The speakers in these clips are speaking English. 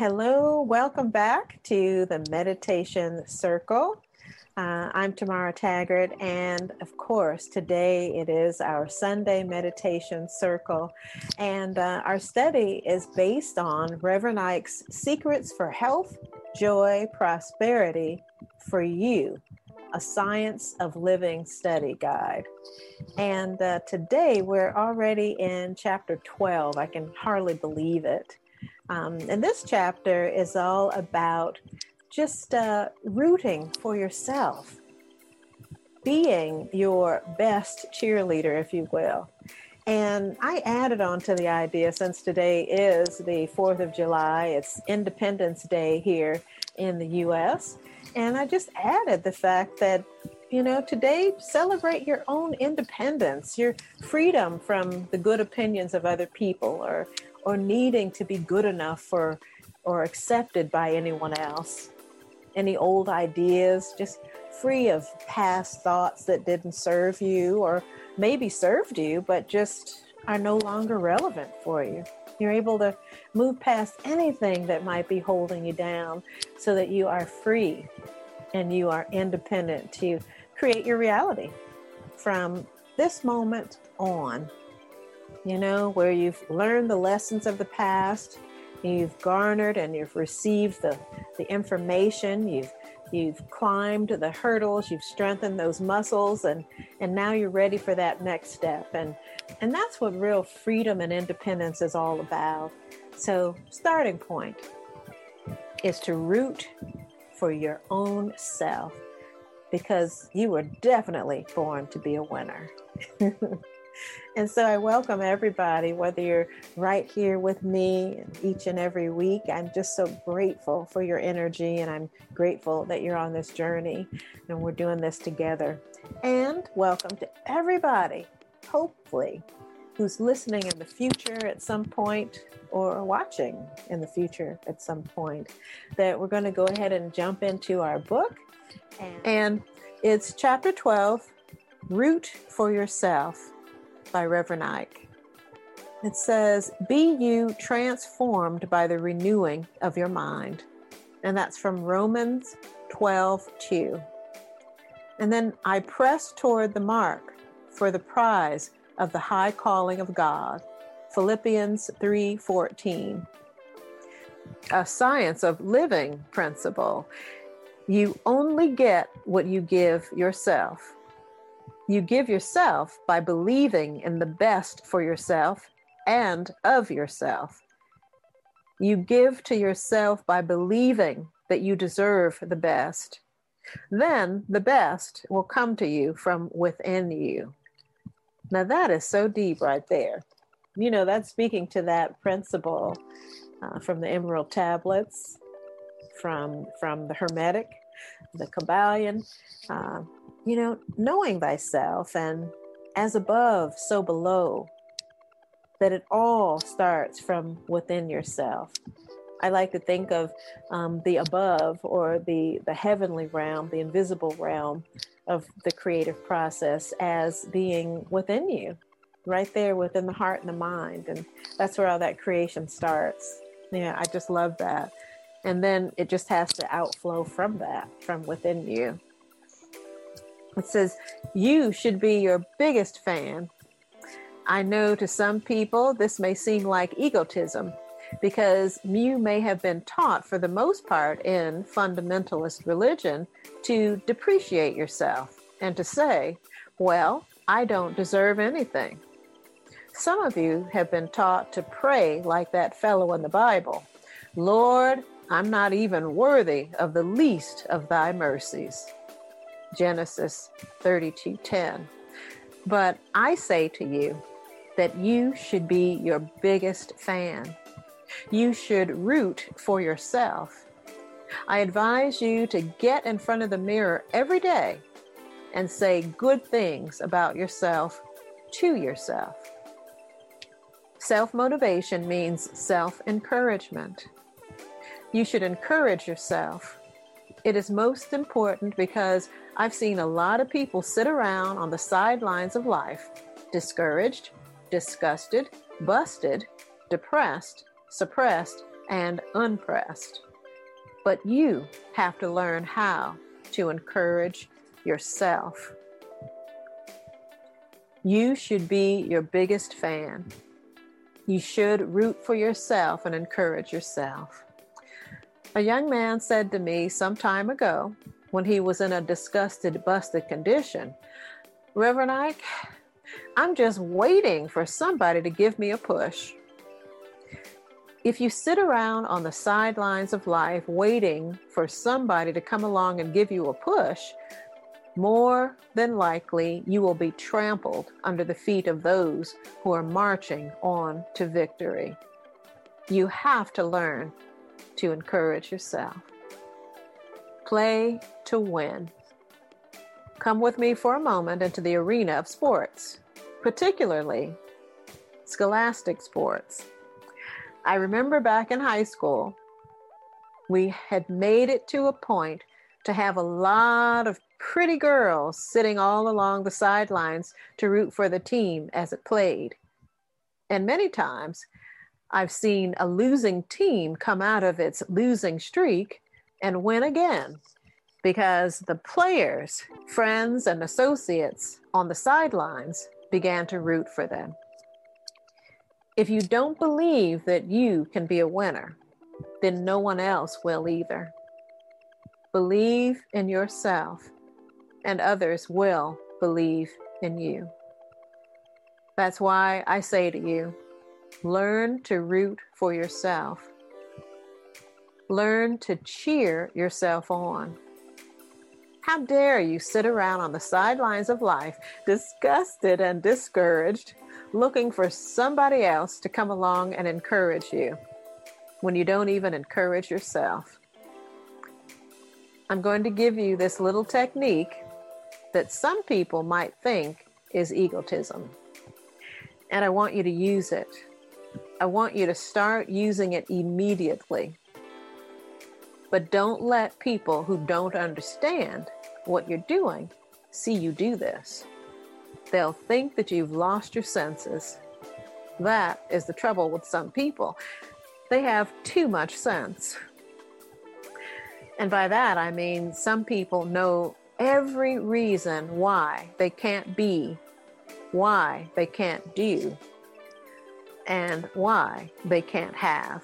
Hello, welcome back to the Meditation Circle. Uh, I'm Tamara Taggart, and of course, today it is our Sunday Meditation Circle. And uh, our study is based on Reverend Ike's Secrets for Health, Joy, Prosperity for You, a Science of Living study guide. And uh, today we're already in chapter 12. I can hardly believe it. Um, and this chapter is all about just uh, rooting for yourself, being your best cheerleader, if you will. And I added on to the idea since today is the 4th of July, it's Independence Day here in the US. And I just added the fact that, you know, today celebrate your own independence, your freedom from the good opinions of other people or, or needing to be good enough for or accepted by anyone else any old ideas, just free of past thoughts that didn't serve you or maybe served you, but just are no longer relevant for you. You're able to move past anything that might be holding you down so that you are free and you are independent to create your reality from this moment on. You know, where you've learned the lessons of the past, You've garnered and you've received the, the information. You've you've climbed the hurdles. You've strengthened those muscles, and and now you're ready for that next step. And and that's what real freedom and independence is all about. So starting point is to root for your own self because you were definitely born to be a winner. And so I welcome everybody, whether you're right here with me each and every week. I'm just so grateful for your energy and I'm grateful that you're on this journey and we're doing this together. And welcome to everybody, hopefully, who's listening in the future at some point or watching in the future at some point. That we're going to go ahead and jump into our book. And, and it's chapter 12 Root for Yourself by Reverend Ike. It says, Be you transformed by the renewing of your mind. And that's from Romans 12 2. And then I press toward the mark for the prize of the high calling of God. Philippians 3:14. A science of living principle. You only get what you give yourself. You give yourself by believing in the best for yourself and of yourself. You give to yourself by believing that you deserve the best. Then the best will come to you from within you. Now, that is so deep right there. You know, that's speaking to that principle uh, from the Emerald Tablets, from, from the Hermetic, the Kybalion. Uh, you know, knowing thyself and as above, so below, that it all starts from within yourself. I like to think of um, the above or the, the heavenly realm, the invisible realm of the creative process as being within you, right there within the heart and the mind. And that's where all that creation starts. Yeah, I just love that. And then it just has to outflow from that, from within you. It says, You should be your biggest fan. I know to some people this may seem like egotism because you may have been taught, for the most part, in fundamentalist religion to depreciate yourself and to say, Well, I don't deserve anything. Some of you have been taught to pray like that fellow in the Bible Lord, I'm not even worthy of the least of thy mercies. Genesis 32:10. But I say to you that you should be your biggest fan. You should root for yourself. I advise you to get in front of the mirror every day and say good things about yourself to yourself. Self motivation means self encouragement. You should encourage yourself. It is most important because I've seen a lot of people sit around on the sidelines of life, discouraged, disgusted, busted, depressed, suppressed, and unpressed. But you have to learn how to encourage yourself. You should be your biggest fan. You should root for yourself and encourage yourself. A young man said to me some time ago, when he was in a disgusted, busted condition, Reverend Ike, I'm just waiting for somebody to give me a push. If you sit around on the sidelines of life waiting for somebody to come along and give you a push, more than likely you will be trampled under the feet of those who are marching on to victory. You have to learn to encourage yourself. Play to win. Come with me for a moment into the arena of sports, particularly scholastic sports. I remember back in high school, we had made it to a point to have a lot of pretty girls sitting all along the sidelines to root for the team as it played. And many times I've seen a losing team come out of its losing streak and win again because the players, friends, and associates on the sidelines began to root for them. If you don't believe that you can be a winner, then no one else will either. Believe in yourself, and others will believe in you. That's why I say to you learn to root for yourself, learn to cheer yourself on. How dare you sit around on the sidelines of life, disgusted and discouraged, looking for somebody else to come along and encourage you when you don't even encourage yourself? I'm going to give you this little technique that some people might think is egotism. And I want you to use it. I want you to start using it immediately. But don't let people who don't understand what you're doing see you do this. They'll think that you've lost your senses. That is the trouble with some people. They have too much sense. And by that, I mean some people know every reason why they can't be, why they can't do, and why they can't have.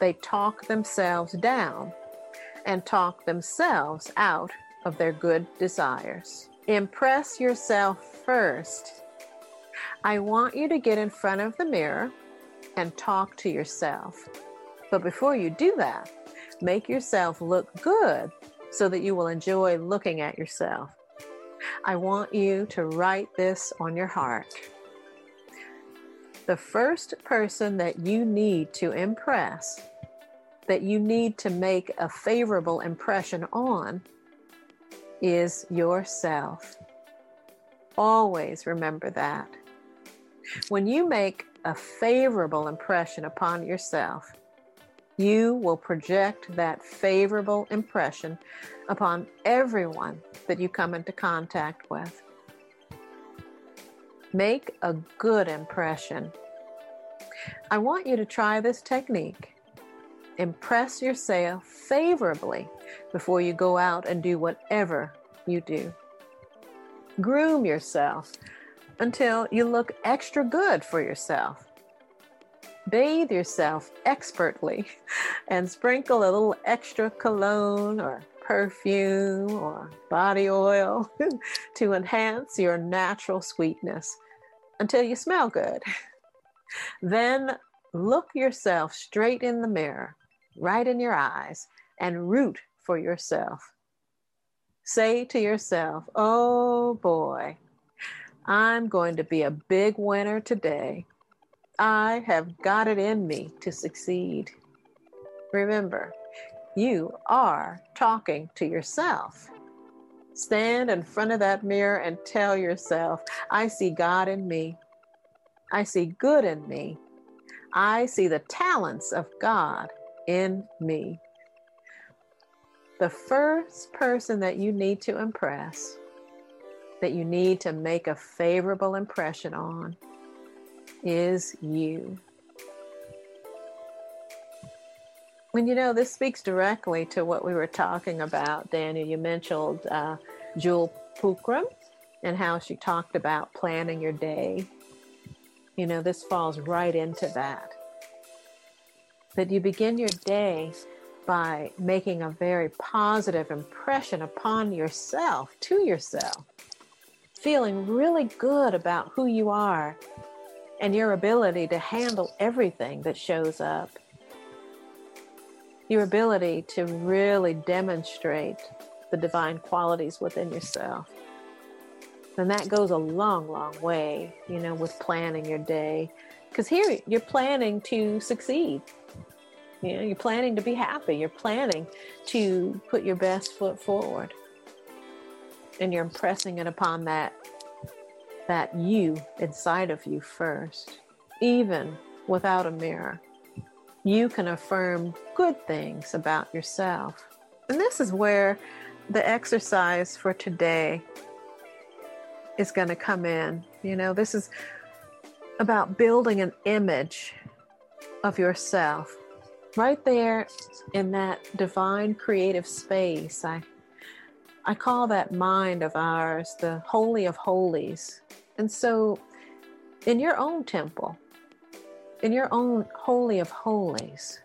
They talk themselves down and talk themselves out of their good desires. Impress yourself first. I want you to get in front of the mirror and talk to yourself. But before you do that, Make yourself look good so that you will enjoy looking at yourself. I want you to write this on your heart. The first person that you need to impress, that you need to make a favorable impression on, is yourself. Always remember that. When you make a favorable impression upon yourself, you will project that favorable impression upon everyone that you come into contact with. Make a good impression. I want you to try this technique. Impress yourself favorably before you go out and do whatever you do. Groom yourself until you look extra good for yourself bathe yourself expertly and sprinkle a little extra cologne or perfume or body oil to enhance your natural sweetness until you smell good. Then look yourself straight in the mirror, right in your eyes, and root for yourself. Say to yourself, oh boy, I'm going to be a big winner today I have got it in me to succeed. Remember, you are talking to yourself. Stand in front of that mirror and tell yourself, I see God in me. I see good in me. I see the talents of God in me. The first person that you need to impress, that you need to make a favorable impression on, is you. And you know, this speaks directly to what we were talking about, Daniel. You mentioned uh, Jewel Pookrum and how she talked about planning your day. You know, this falls right into that. That you begin your day by making a very positive impression upon yourself, to yourself, feeling really good about who you are and your ability to handle everything that shows up. Your ability to really demonstrate the divine qualities within yourself. And that goes a long, long way, you know, with planning your day. Because here you're planning to succeed. You know, you're planning to be happy. You're planning to put your best foot forward. And you're impressing it upon that that you inside of you first, even without a mirror. You can affirm good things about yourself. And this is where the exercise for today is going to come in. You know, this is about building an image of yourself right there in that divine creative space. I I call that mind of ours the holy of holies. And so in your own temple, in your own holy of holies,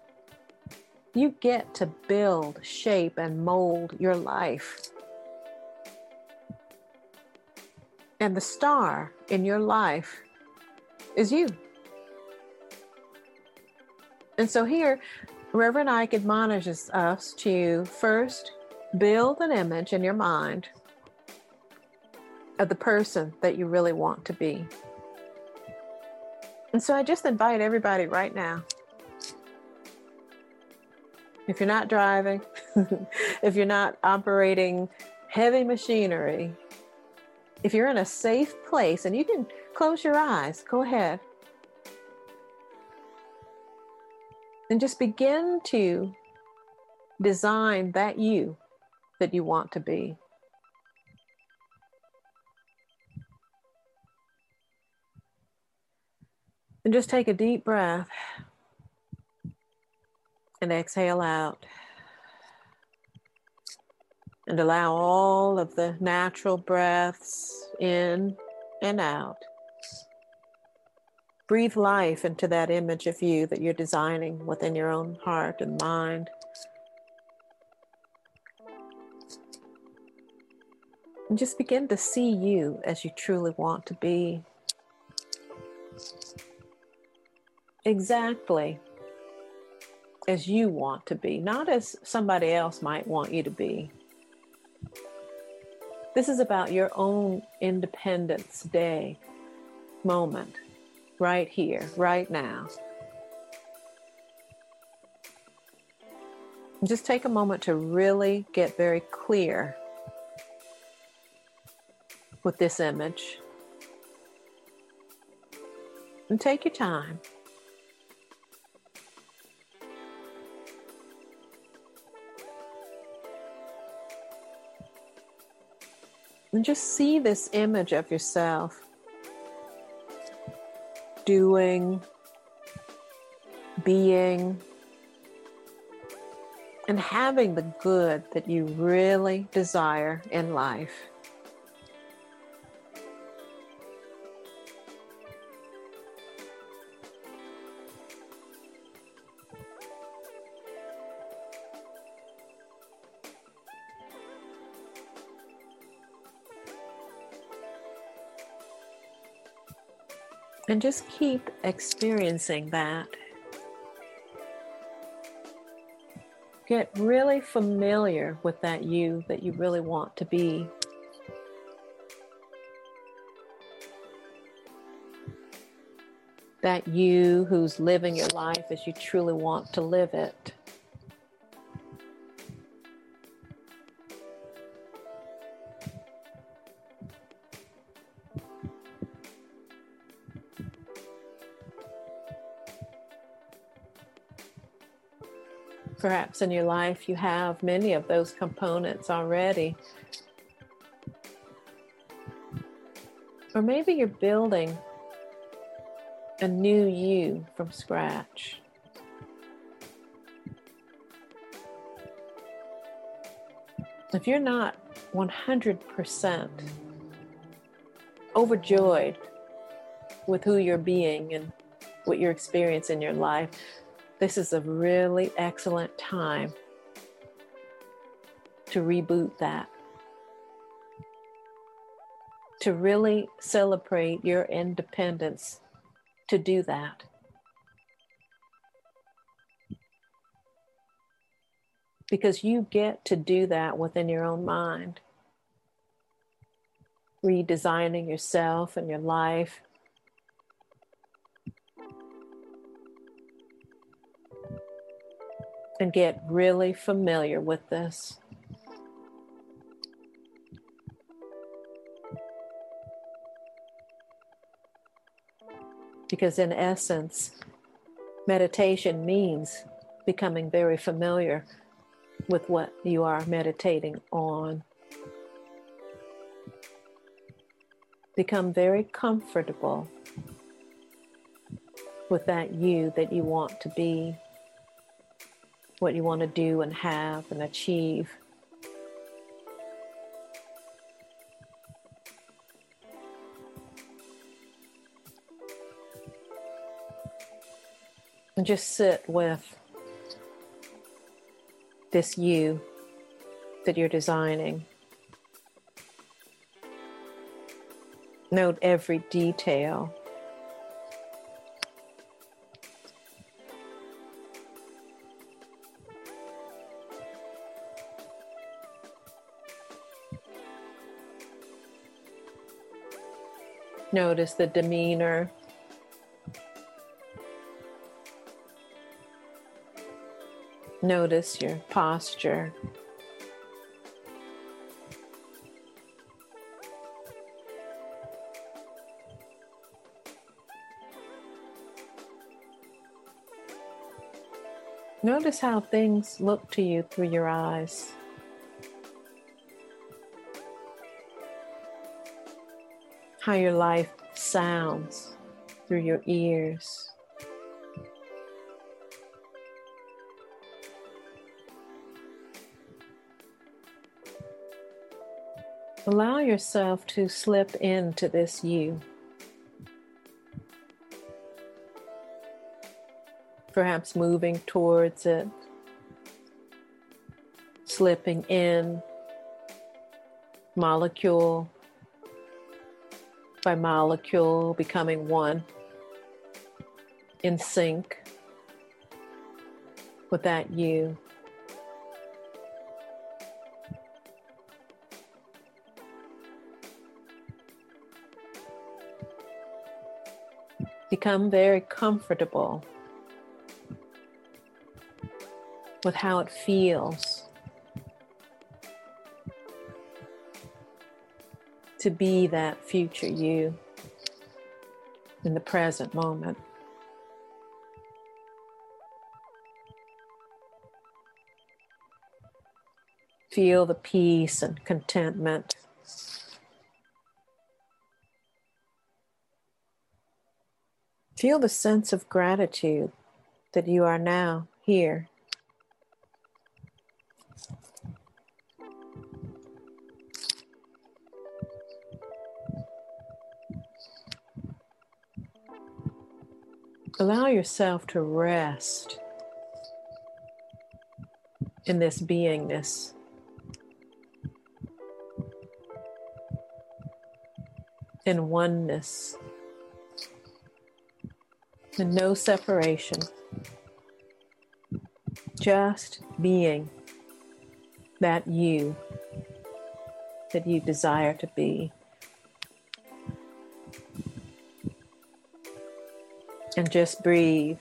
you get to build, shape, and mold your life. And the star in your life is you. And so here, Reverend Ike admonishes us to first build an image in your mind of the person that you really want to be. And so I just invite everybody right now if you're not driving, if you're not operating heavy machinery, if you're in a safe place and you can close your eyes, go ahead. And just begin to design that you that you want to be. And just take a deep breath and exhale out. And allow all of the natural breaths in and out. Breathe life into that image of you that you're designing within your own heart and mind. And just begin to see you as you truly want to be. Exactly as you want to be, not as somebody else might want you to be. This is about your own Independence Day moment, right here, right now. Just take a moment to really get very clear with this image. And take your time. And just see this image of yourself doing, being, and having the good that you really desire in life. And just keep experiencing that. Get really familiar with that you that you really want to be. That you who's living your life as you truly want to live it. in your life, you have many of those components already. Or maybe you're building a new you from scratch. If you're not 100% overjoyed with who you're being and what you're experiencing in your life, this is a really excellent time to reboot that. To really celebrate your independence to do that. Because you get to do that within your own mind. Redesigning yourself and your life and get really familiar with this. Because, in essence, meditation means becoming very familiar with what you are meditating on. Become very comfortable with that you that you want to be what you want to do and have and achieve. And just sit with this you that you're designing. Note every detail Notice the demeanor. Notice your posture. Notice how things look to you through your eyes. How your life sounds through your ears. Allow yourself to slip into this you. Perhaps moving towards it, slipping in, molecule by molecule becoming one in sync with that you. Become very comfortable with how it feels to be that future you in the present moment. Feel the peace and contentment. Feel the sense of gratitude that you are now here Allow yourself to rest in this beingness. In oneness, and no separation, just being that you that you desire to be. And just breathe.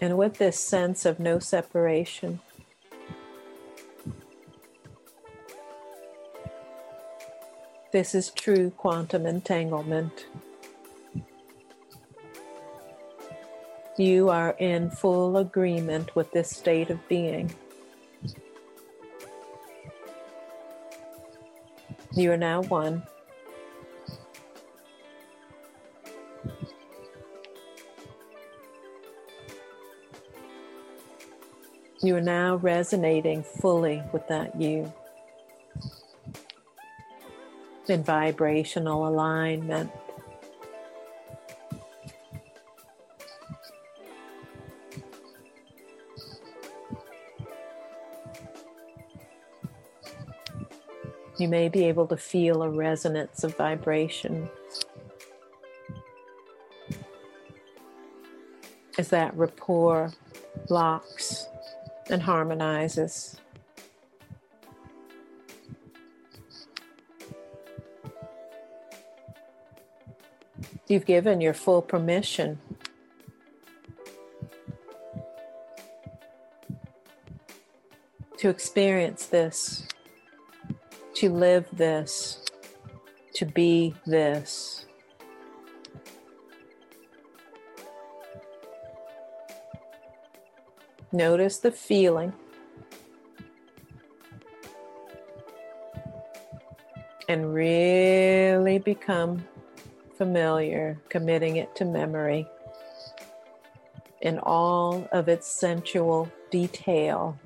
And with this sense of no separation, this is true quantum entanglement. you are in full agreement with this state of being. You are now one. You are now resonating fully with that you in vibrational alignment. You may be able to feel a resonance of vibration as that rapport locks and harmonizes. You've given your full permission. To experience this, to live this, to be this. Notice the feeling. And really become familiar, committing it to memory in all of its sensual detail.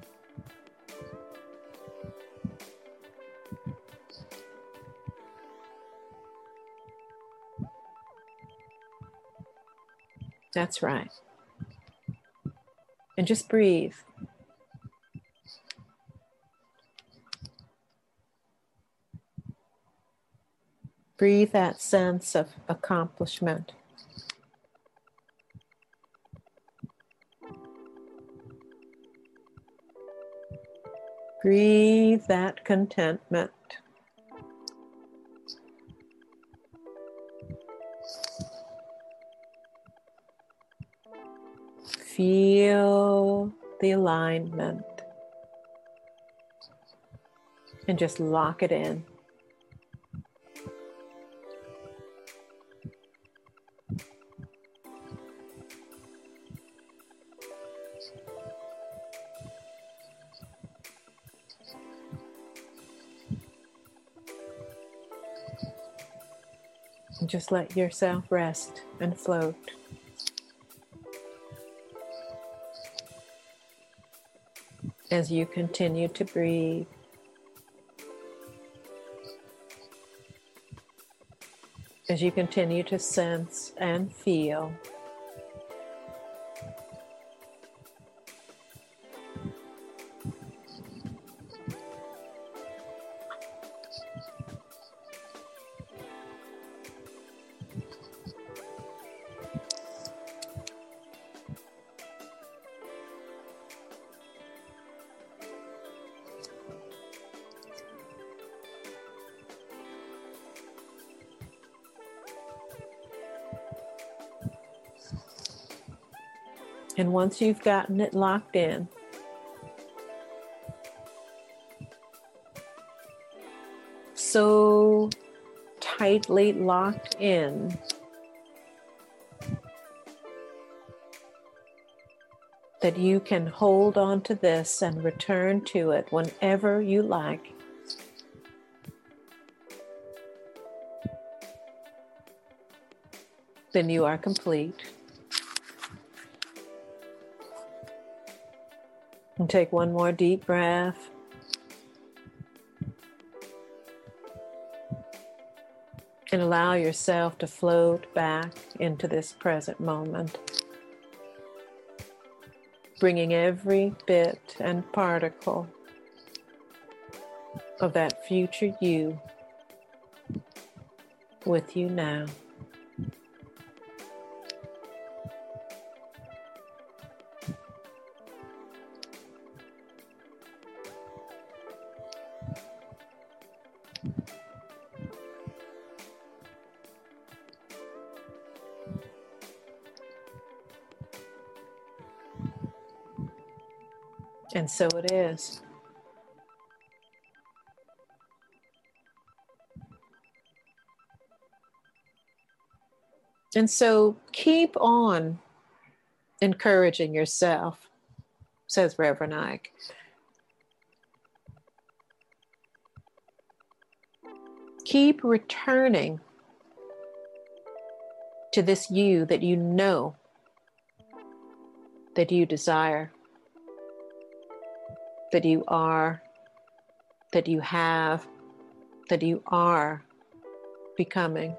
That's right and just breathe. Breathe that sense of accomplishment. Breathe that contentment. Feel the alignment and just lock it in. Just let yourself rest and float. As you continue to breathe. As you continue to sense and feel. Once you've gotten it locked in, so tightly locked in that you can hold on to this and return to it whenever you like. Then you are complete. And take one more deep breath. And allow yourself to float back into this present moment, bringing every bit and particle of that future you with you now. And so it is. And so keep on encouraging yourself, says Reverend Ike. Keep returning to this you that you know that you desire. that you are, that you have, that you are becoming.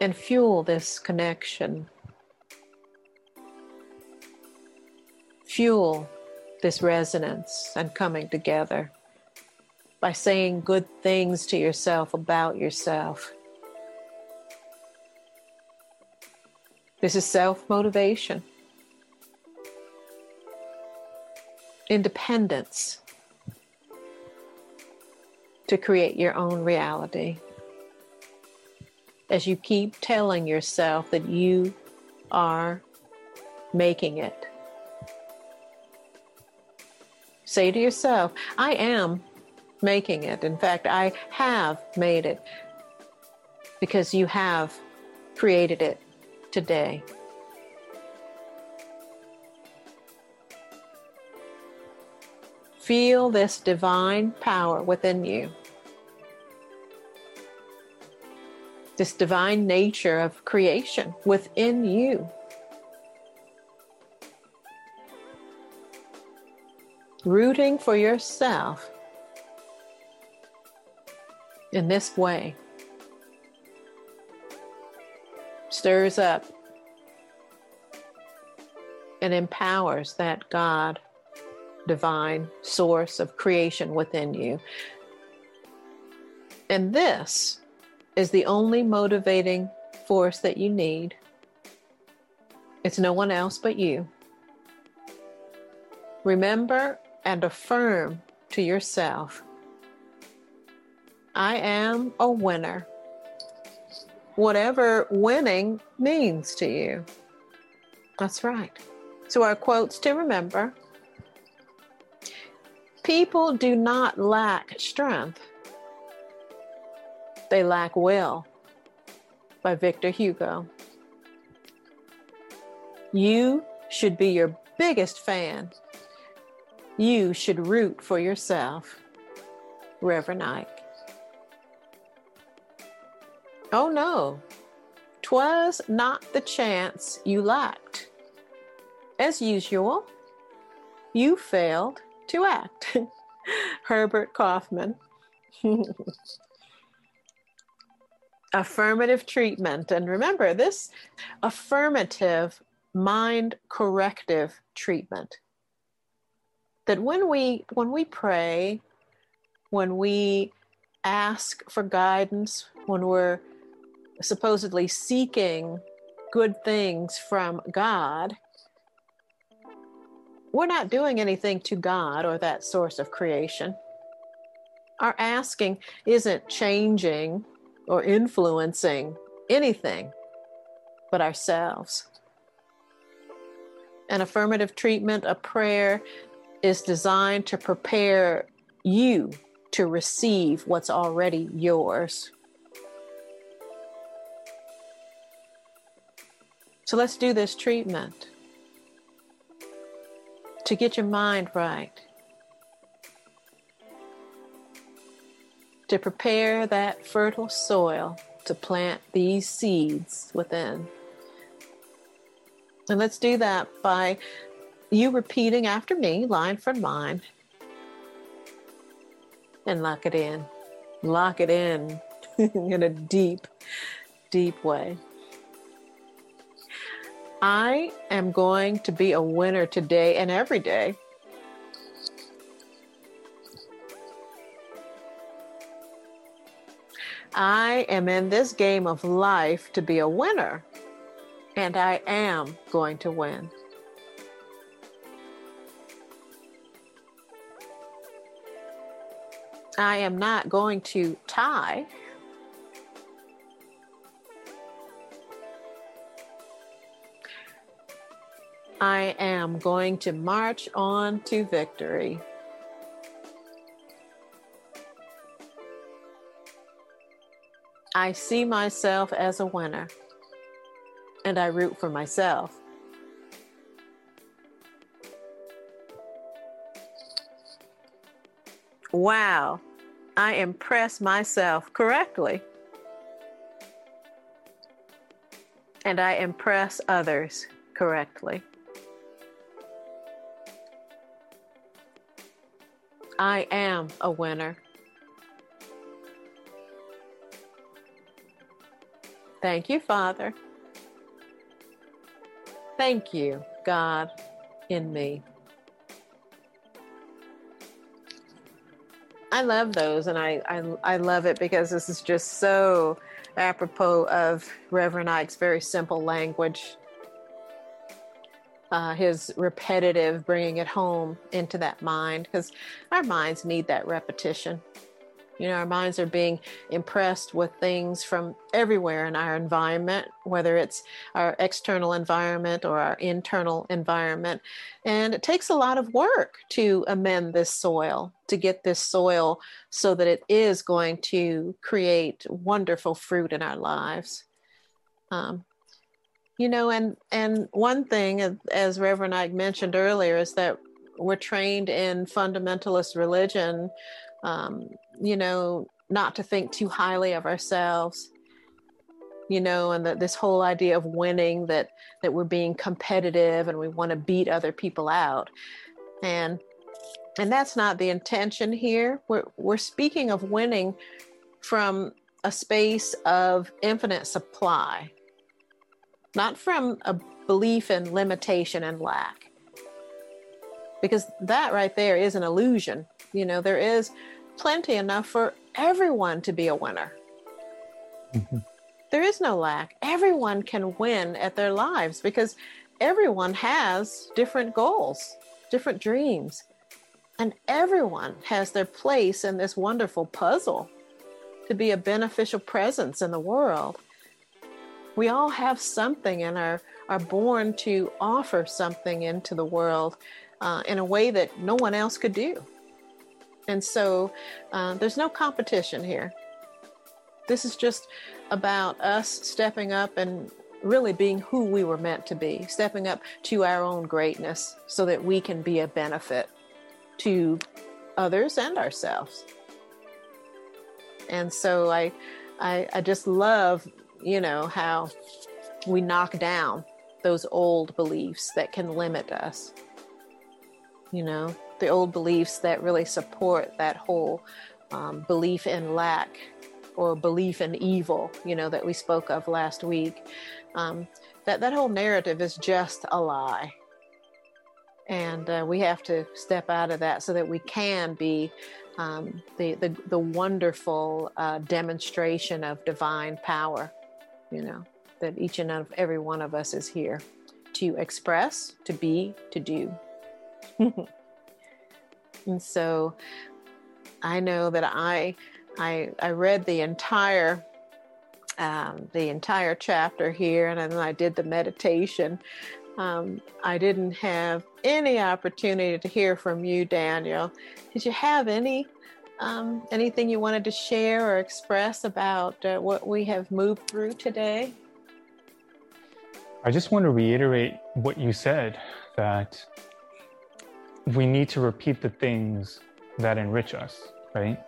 And fuel this connection. Fuel this resonance and coming together by saying good things to yourself about yourself. This is self motivation, independence to create your own reality. As you keep telling yourself that you are making it. Say to yourself, I am making it. In fact, I have made it because you have created it today. Feel this divine power within you. This divine nature of creation within you. Rooting for yourself in this way stirs up and empowers that God, divine source of creation within you. And this is the only motivating force that you need. It's no one else but you. Remember and affirm to yourself I am a winner whatever winning means to you. That's right. So, our quotes to remember people do not lack strength, they lack will. By Victor Hugo. You should be your biggest fan. You should root for yourself. Reverend Ike. Oh no, 'twas not the chance you lacked. As usual, you failed to act. Herbert Kaufman. affirmative treatment. And remember, this affirmative mind corrective treatment that when we when we pray when we ask for guidance when we're supposedly seeking good things from God, we're not doing anything to God or that source of creation. Our asking isn't changing or influencing anything but ourselves. An affirmative treatment, a prayer, is designed to prepare you to receive what's already yours. So let's do this treatment to get your mind right, to prepare that fertile soil to plant these seeds within. And let's do that by you repeating after me, line for line, and lock it in. Lock it in in a deep, deep way. I am going to be a winner today and every day. I am in this game of life to be a winner, and I am going to win. I am not going to tie. I am going to march on to victory. I see myself as a winner and I root for myself. Wow, I impress myself correctly. and I impress others correctly. I am a winner. Thank you, Father. Thank you, God, in me. I love those, and I, I, I love it because this is just so apropos of Reverend Ike's very simple language. Uh, his repetitive bringing it home into that mind because our minds need that repetition. You know, our minds are being impressed with things from everywhere in our environment, whether it's our external environment or our internal environment. And it takes a lot of work to amend this soil, to get this soil so that it is going to create wonderful fruit in our lives. Um, you know, and and one thing, as Reverend Ike mentioned earlier, is that we're trained in fundamentalist religion um, you know, not to think too highly of ourselves, you know, and that this whole idea of winning that that we're being competitive and we want to beat other people out, and and that's not the intention here. We're we're speaking of winning from a space of infinite supply, not from a belief in limitation and lack. Because that right there is an illusion. You know, there is plenty enough for everyone to be a winner. Mm-hmm. There is no lack. Everyone can win at their lives because everyone has different goals, different dreams, and everyone has their place in this wonderful puzzle to be a beneficial presence in the world. We all have something and are, are born to offer something into the world uh, in a way that no one else could do. And so uh, there's no competition here. This is just about us stepping up and really being who we were meant to be, stepping up to our own greatness so that we can be a benefit to others and ourselves. And so I, I, I just love, you know, how we knock down those old beliefs that can limit us. You know, the old beliefs that really support that whole um, belief in lack or belief in evil, you know, that we spoke of last week. Um, that that whole narrative is just a lie, and uh, we have to step out of that so that we can be um, the, the the wonderful uh, demonstration of divine power. You know that each and every one of us is here to express, to be, to do. And so I know that I I, I read the entire um, the entire chapter here, and then I did the meditation. Um, I didn't have any opportunity to hear from you, Daniel. Did you have any um, anything you wanted to share or express about uh, what we have moved through today? I just want to reiterate what you said that we need to repeat the things that enrich us, right?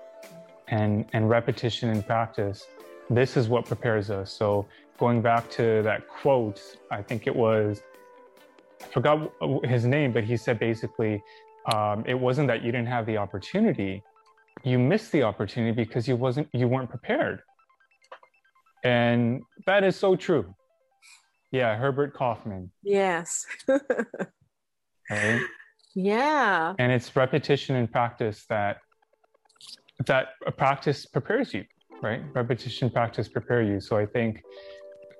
And and repetition and practice. This is what prepares us. So going back to that quote, I think it was I forgot his name, but he said basically, um, it wasn't that you didn't have the opportunity, you missed the opportunity because you wasn't you weren't prepared. And that is so true. Yeah, Herbert Kaufman. Yes. right? Yeah. And it's repetition and practice that that practice prepares you, right? Repetition, practice prepare you. So I think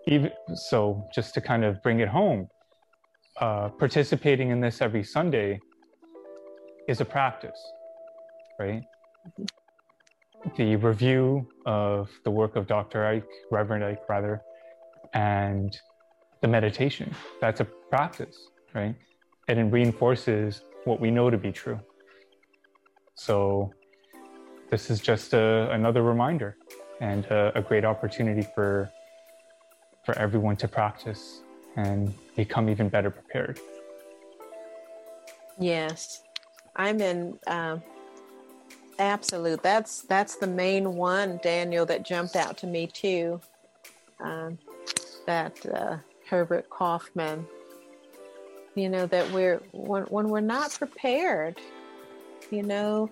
even so, just to kind of bring it home, uh, participating in this every Sunday is a practice, right? The review of the work of Dr. Ike, Reverend Ike, rather, and the meditation, that's a practice, right? And it reinforces what we know to be true. So, this is just a, another reminder and a, a great opportunity for for everyone to practice and become even better prepared. Yes, I'm in um, absolute. That's that's the main one, Daniel, that jumped out to me too. Um, that uh, Herbert Kaufman, you know, that we're, when, when we're not prepared, you know,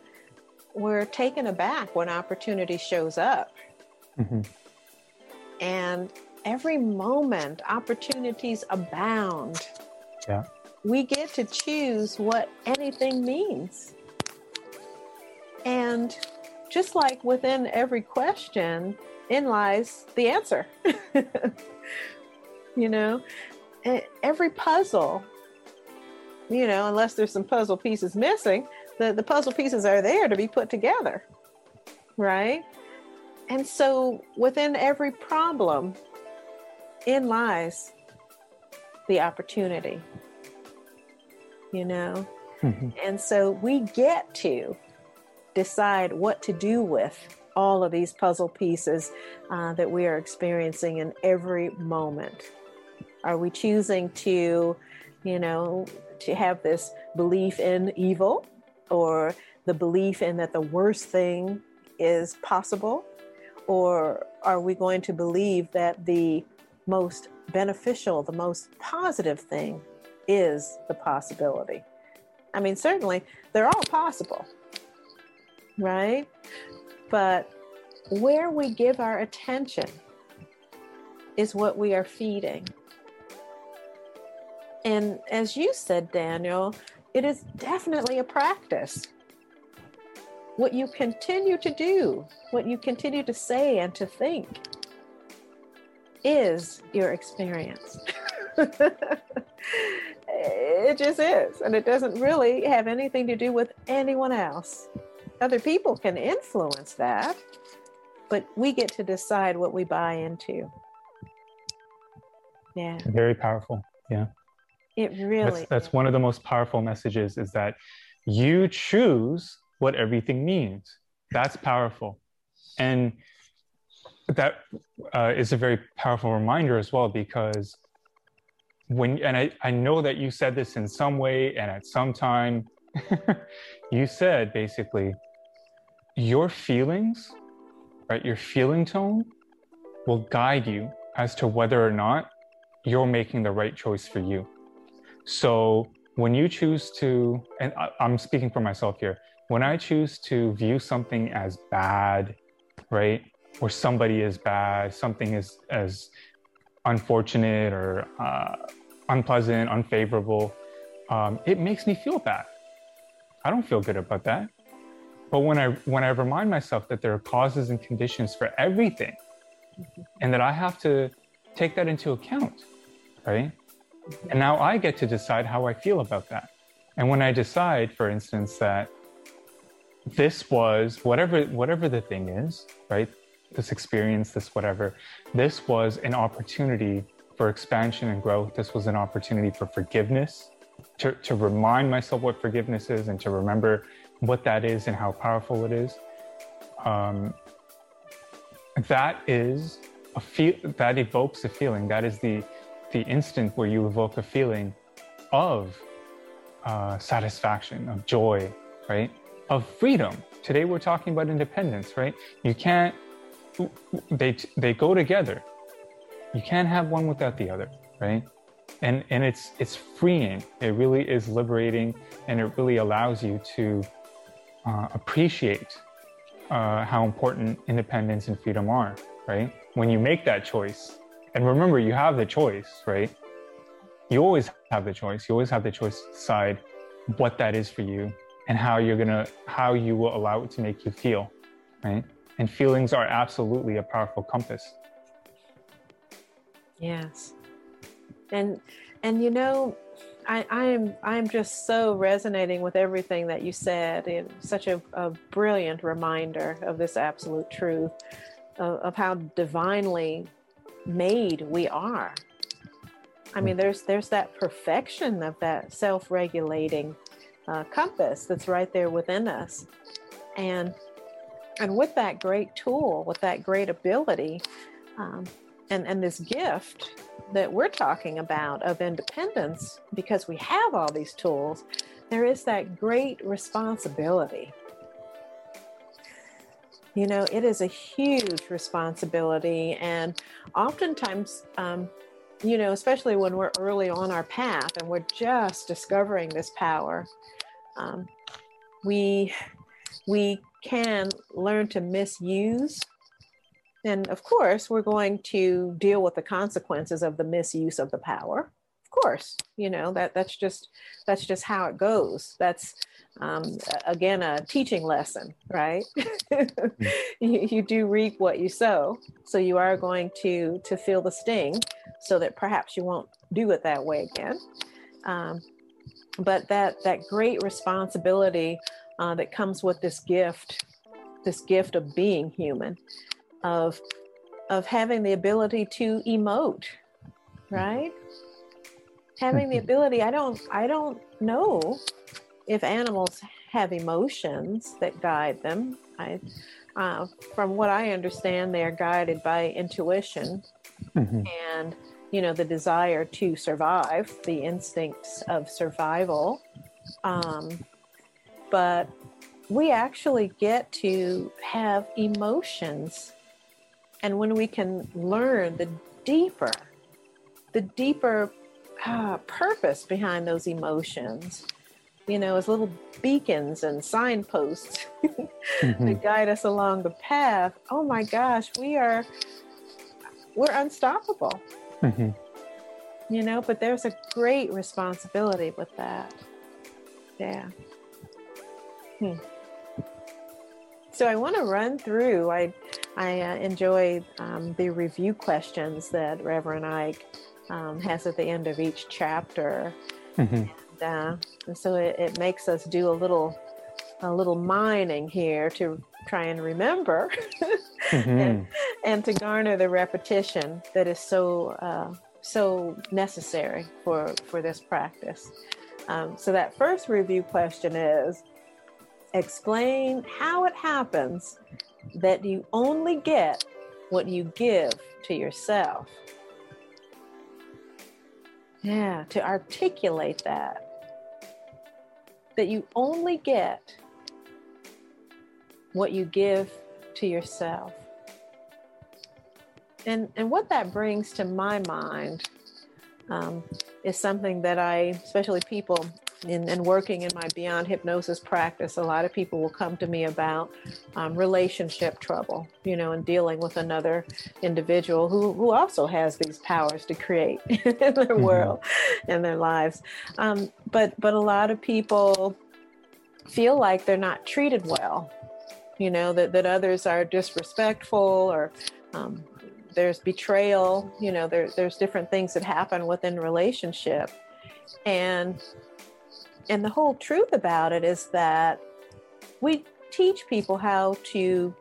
we're taken aback when opportunity shows up. Mm-hmm. And every moment, opportunities abound. Yeah. We get to choose what anything means. And just like within every question, in lies the answer. you know, every puzzle, you know, unless there's some puzzle pieces missing, the, the puzzle pieces are there to be put together, right? And so within every problem, in lies the opportunity, you know? Mm-hmm. And so we get to decide what to do with all of these puzzle pieces uh, that we are experiencing in every moment. Are we choosing to, you know, to have this belief in evil or the belief in that the worst thing is possible? Or are we going to believe that the most beneficial, the most positive thing is the possibility? I mean, certainly they're all possible, right? But where we give our attention is what we are feeding. And as you said, Daniel, it is definitely a practice. What you continue to do, what you continue to say and to think, is your experience. it just is. And it doesn't really have anything to do with anyone else. Other people can influence that, but we get to decide what we buy into. Yeah. Very powerful. Yeah. It really that's, that's one of the most powerful messages is that you choose what everything means. That's powerful. And that uh, is a very powerful reminder as well because when and I, I know that you said this in some way and at some time you said basically your feelings right your feeling tone will guide you as to whether or not you're making the right choice for you so when you choose to, and I'm speaking for myself here, when I choose to view something as bad, right, or somebody is bad, something is as unfortunate or uh, unpleasant, unfavorable, um, it makes me feel bad. I don't feel good about that. But when I when I remind myself that there are causes and conditions for everything, and that I have to take that into account, right? And now I get to decide how I feel about that. And when I decide, for instance, that this was whatever whatever the thing is, right? This experience, this whatever, this was an opportunity for expansion and growth. This was an opportunity for forgiveness, to, to remind myself what forgiveness is and to remember what that is and how powerful it is. Um, that is a feel that evokes a feeling. That is the the instant where you evoke a feeling of uh, satisfaction, of joy, right? Of freedom. Today we're talking about independence, right? You can't, they, they go together. You can't have one without the other, right? And, and it's, it's freeing. It really is liberating and it really allows you to uh, appreciate uh, how important independence and freedom are, right? When you make that choice, and remember, you have the choice, right? You always have the choice. You always have the choice to decide what that is for you and how you're gonna, how you will allow it to make you feel, right? And feelings are absolutely a powerful compass. Yes. And, and you know, I, I am I'm just so resonating with everything that you said. It's such a, a brilliant reminder of this absolute truth of, of how divinely made we are. I mean, there's there's that perfection of that self-regulating uh, compass that's right there within us, and and with that great tool, with that great ability, um, and and this gift that we're talking about of independence, because we have all these tools, there is that great responsibility you know, it is a huge responsibility. And oftentimes, um, you know, especially when we're early on our path and we're just discovering this power, um, we we can learn to misuse. And of course, we're going to deal with the consequences of the misuse of the power. Course, you know that that's just that's just how it goes. That's um, again a teaching lesson right? You, you, do reap what you sow. So you are going to to feel the sting so that perhaps you won't do it that way again. Um, but that that great responsibility uh, that comes with this gift this gift of being human of of having the ability to emote right having the ability i don't i don't know if animals have emotions that guide them, I, uh, from what I understand, they are guided by intuition mm-hmm. and you know the desire to survive, the instincts of survival. Um, but we actually get to have emotions, and when we can learn the deeper, the deeper uh, purpose behind those emotions you know, as little beacons and signposts mm-hmm. to guide us along the path. Oh my gosh, we are we're unstoppable. Mm-hmm. You know, but there's a great responsibility with that. Yeah. Hmm. So I want to run through. I I uh, enjoy um, the review questions that Reverend Ike um, has at the end of each chapter. Mm-hmm uh, and so it, it, makes us do a little a little mining here to try and remember mm-hmm. and, and, to garner the repetition that is so uh, so necessary for for this practice um, so that first review question is explain how it happens that you only get what you give to yourself yeah, to articulate that that you only get what you give to yourself. And, and what that brings to my mind um, is something that I, especially people in, in, working in my beyond hypnosis practice, a lot of people will come to me about um, relationship trouble, you know, and dealing with another individual who, who also has these powers to create in their mm-hmm. world and their lives. Um, but but a lot of people feel like they're not treated well, you know, that, that others are disrespectful or um, there's betrayal, you know, there, there's different things that happen within relationship. And and the whole truth about it is that we teach people how to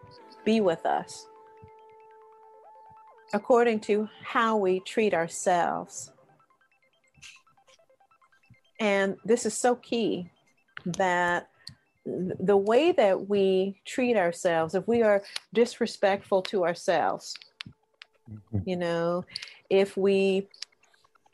be with us according to how we treat ourselves. And this is so key that the way that we treat ourselves, if we are disrespectful to ourselves, mm-hmm. you know, if we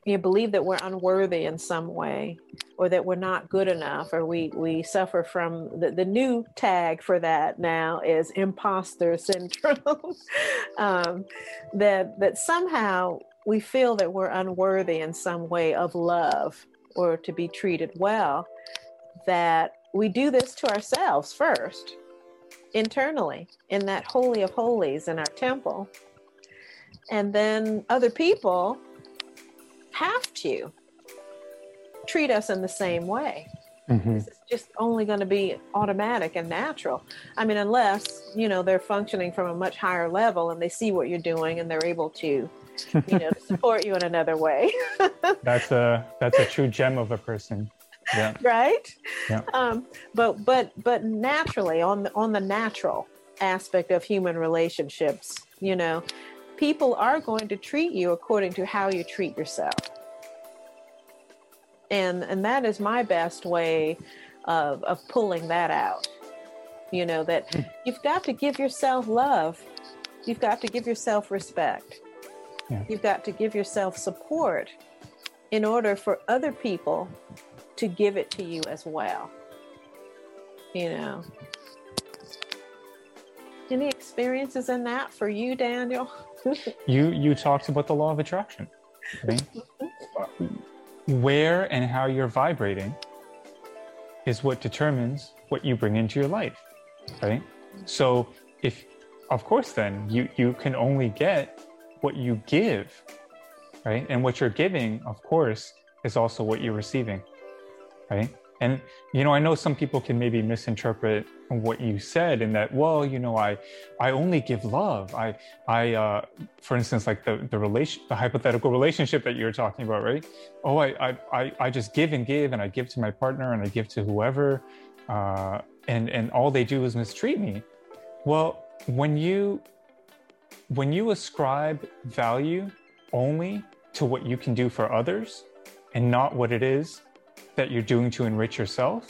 you believe that we're unworthy in some way or that we're not good enough or we we suffer from the, the new tag for that now is imposter syndrome um, that that somehow we feel that we're unworthy in some way of love or to be treated well that we do this to ourselves first, internally, in that holy of holies in our temple. And then other people have to treat us in the same way. Mm-hmm. It's just only going to be automatic and natural. I mean, unless, you know, they're functioning from a much higher level and they see what you're doing and they're able to, you know, support you in another way. that's a that's a true gem of a person yeah. right? Yeah. Um, but but but naturally on the on the natural aspect of human relationships, you know, people are going to treat you according to how you treat yourself. And and that is my best way of of pulling that out. You know, that hmm. you've got to give yourself love. You've got to give yourself respect. Yeah. You've got to give yourself support in order for other people to give it to you as well. You know. Any experiences in that for you, Daniel? You you talked about the law of attraction. Right? Where and how you're vibrating is what determines what you bring into your life, right? So if, of course, then you you can only get what you give, right? And what you're giving, of course, is also what you're receiving, right? And you know, I know some people can maybe misinterpret what you said in that, well, you know, I I only give love. I I uh for instance, like the the relation the hypothetical relationship that you're talking about, right? Oh, I I I just give and give and I give to my partner and I give to whoever uh and and all they do is mistreat me. Well, when you when you ascribe value only to what you can do for others and not what it is that you're doing to enrich yourself,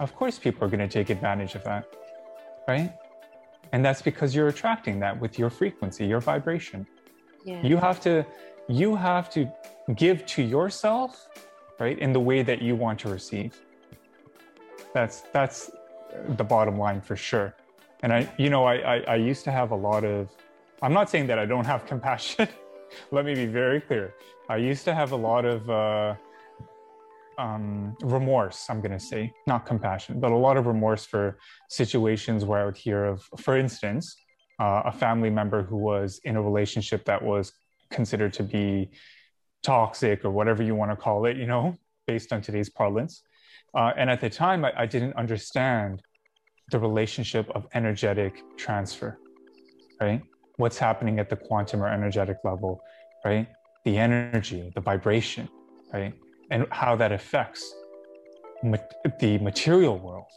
of course people are going to take advantage of that, right? And that's because you're attracting that with your frequency, your vibration. Yeah. You have to you have to give to yourself, right, in the way that you want to receive. That's that's the bottom line for sure. And I, you know, I, I, I used to have a lot of. I'm not saying that I don't have compassion. Let me be very clear. I used to have a lot of uh, um, remorse, I'm going to say, not compassion, but a lot of remorse for situations where I would hear of, for instance, uh, a family member who was in a relationship that was considered to be toxic or whatever you want to call it, you know, based on today's parlance. Uh, and at the time, I, I didn't understand the relationship of energetic transfer, right? What's happening at the quantum or energetic level, right? The energy, the vibration, right? And how that affects ma- the material world,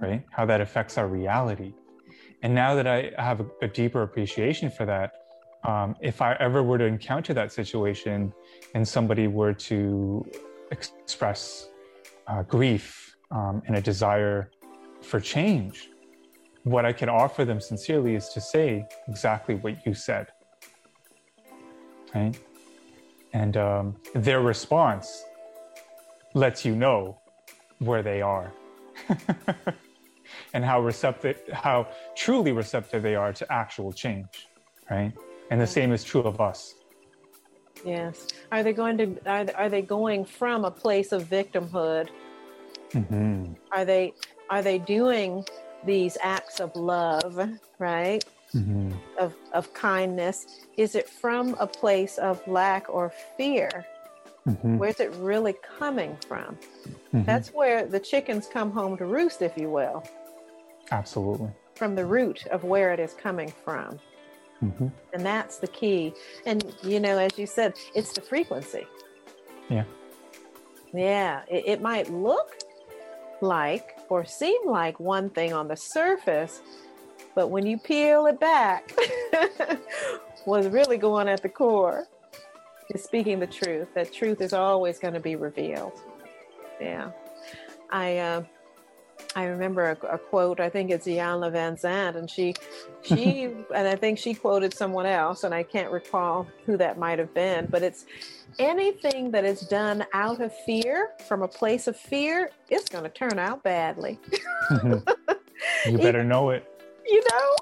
right? How that affects our reality. And now that I have a, a deeper appreciation for that, um, if I ever were to encounter that situation and somebody were to express uh, grief um, and a desire for change, what I can offer them sincerely is to say exactly what you said. Right? And um, their response lets you know where they are and how receptive how truly receptive they are to actual change right? And the same is true of us. Yes. Are they going to are, are they going from a place of victimhood? Mm-hmm. are they are they doing these acts of love right? Mm-hmm. of of kindness? Is it from a place of lack or fear Mm-hmm. Where's it really coming from? Mm-hmm. That's where the chickens come home to roost, if you will. Absolutely. From the root of where it is coming from. Mm-hmm. And that's the key. And, you know, as you said, it's the frequency. Yeah. Yeah. It, it might look like or seem like one thing on the surface, but when you peel it back, what's really going at the core is speaking the truth. That truth is always going to be revealed. Yeah, I uh, I remember a, a, quote. I think it's Iyanla Vanzant, and she she and I think she quoted someone else, and I can't recall who that might have been. But it's anything that is done out of fear, from a place of fear, it's going to turn out badly. you better know it. You know,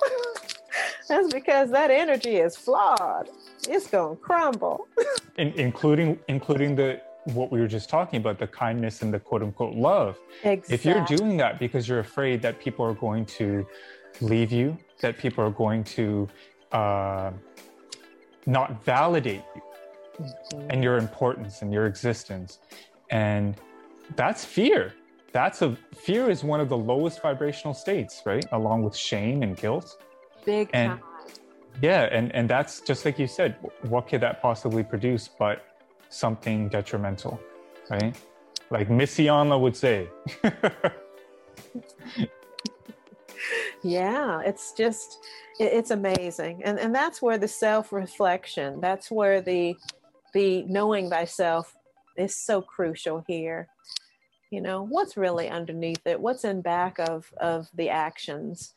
that's because that energy is flawed it's gonna crumble. In, including including the what we were just talking about, the kindness and the quote unquote love. Exactly. If you're doing that because you're afraid that people are going to leave you, that people are going to uh, not validate you mm-hmm. and your importance and your existence, and that's fear. That's a fear is one of the lowest vibrational states, right? Along with shame and guilt. Big and, time yeah, and and that's just like you said. What could that possibly produce but something detrimental, right? Like Miss Iyanla would say. yeah, it's just it's amazing, and and that's where the self reflection. That's where the the knowing thyself is so crucial here. You know what's really underneath it. What's in back of of the actions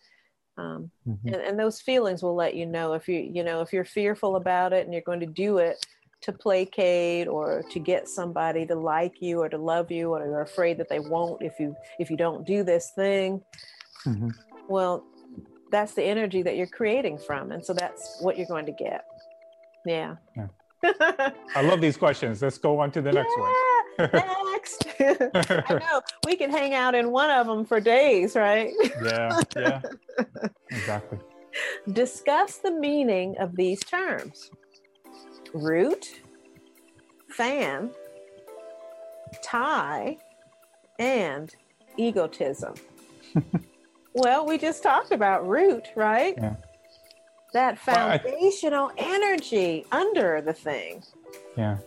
um, mm-hmm. and, and those feelings will let you know if you you know if you're fearful about it and you're going to do it to placate or to get somebody to like you or to love you or you're afraid that they won't if you if you don't do this thing mm-hmm. well that's the energy that you're creating from and so that's what you're going to get yeah yeah I love these questions. Let's go on to the next yeah, one. I know we can hang out in one of them for days, right? yeah, yeah, exactly. Discuss the meaning of these terms root, fan, tie, and egotism. well, we just talked about root, right? Yeah. That Well, I- foundational energy under the thing. Yeah.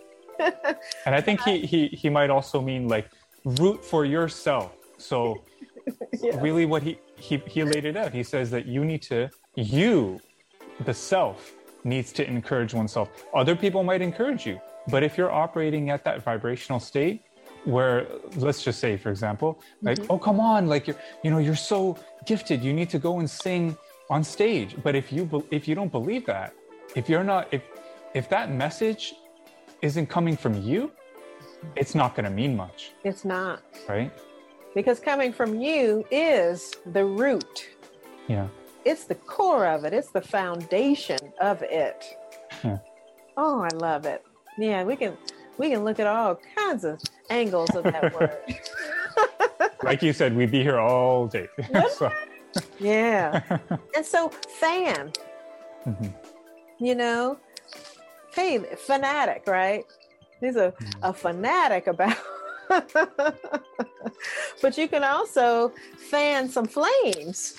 and I think he, he he might also mean like root for yourself. So Yeah. really what he, he he laid it out. He says that you need to you, the self, needs to encourage oneself. Other people might encourage you, but if you're operating at that vibrational state where let's just say for example like Mhm. oh come on like you're you know you're so gifted you need to go and sing on stage but if you if you don't believe that if you're not if if that message isn't coming from you it's not going to mean much It's not. right Because coming from you is the root. yeah It's the core of it. It's the foundation of it. Yeah. Oh, I love it. Yeah, we can we can look at all kinds of angles of that word. like you said we'd be here all day so, yeah. And so fan, Mhm. you know, hey, fanatic, right? He's a, a mm. fanatic about but you can also fan some flames.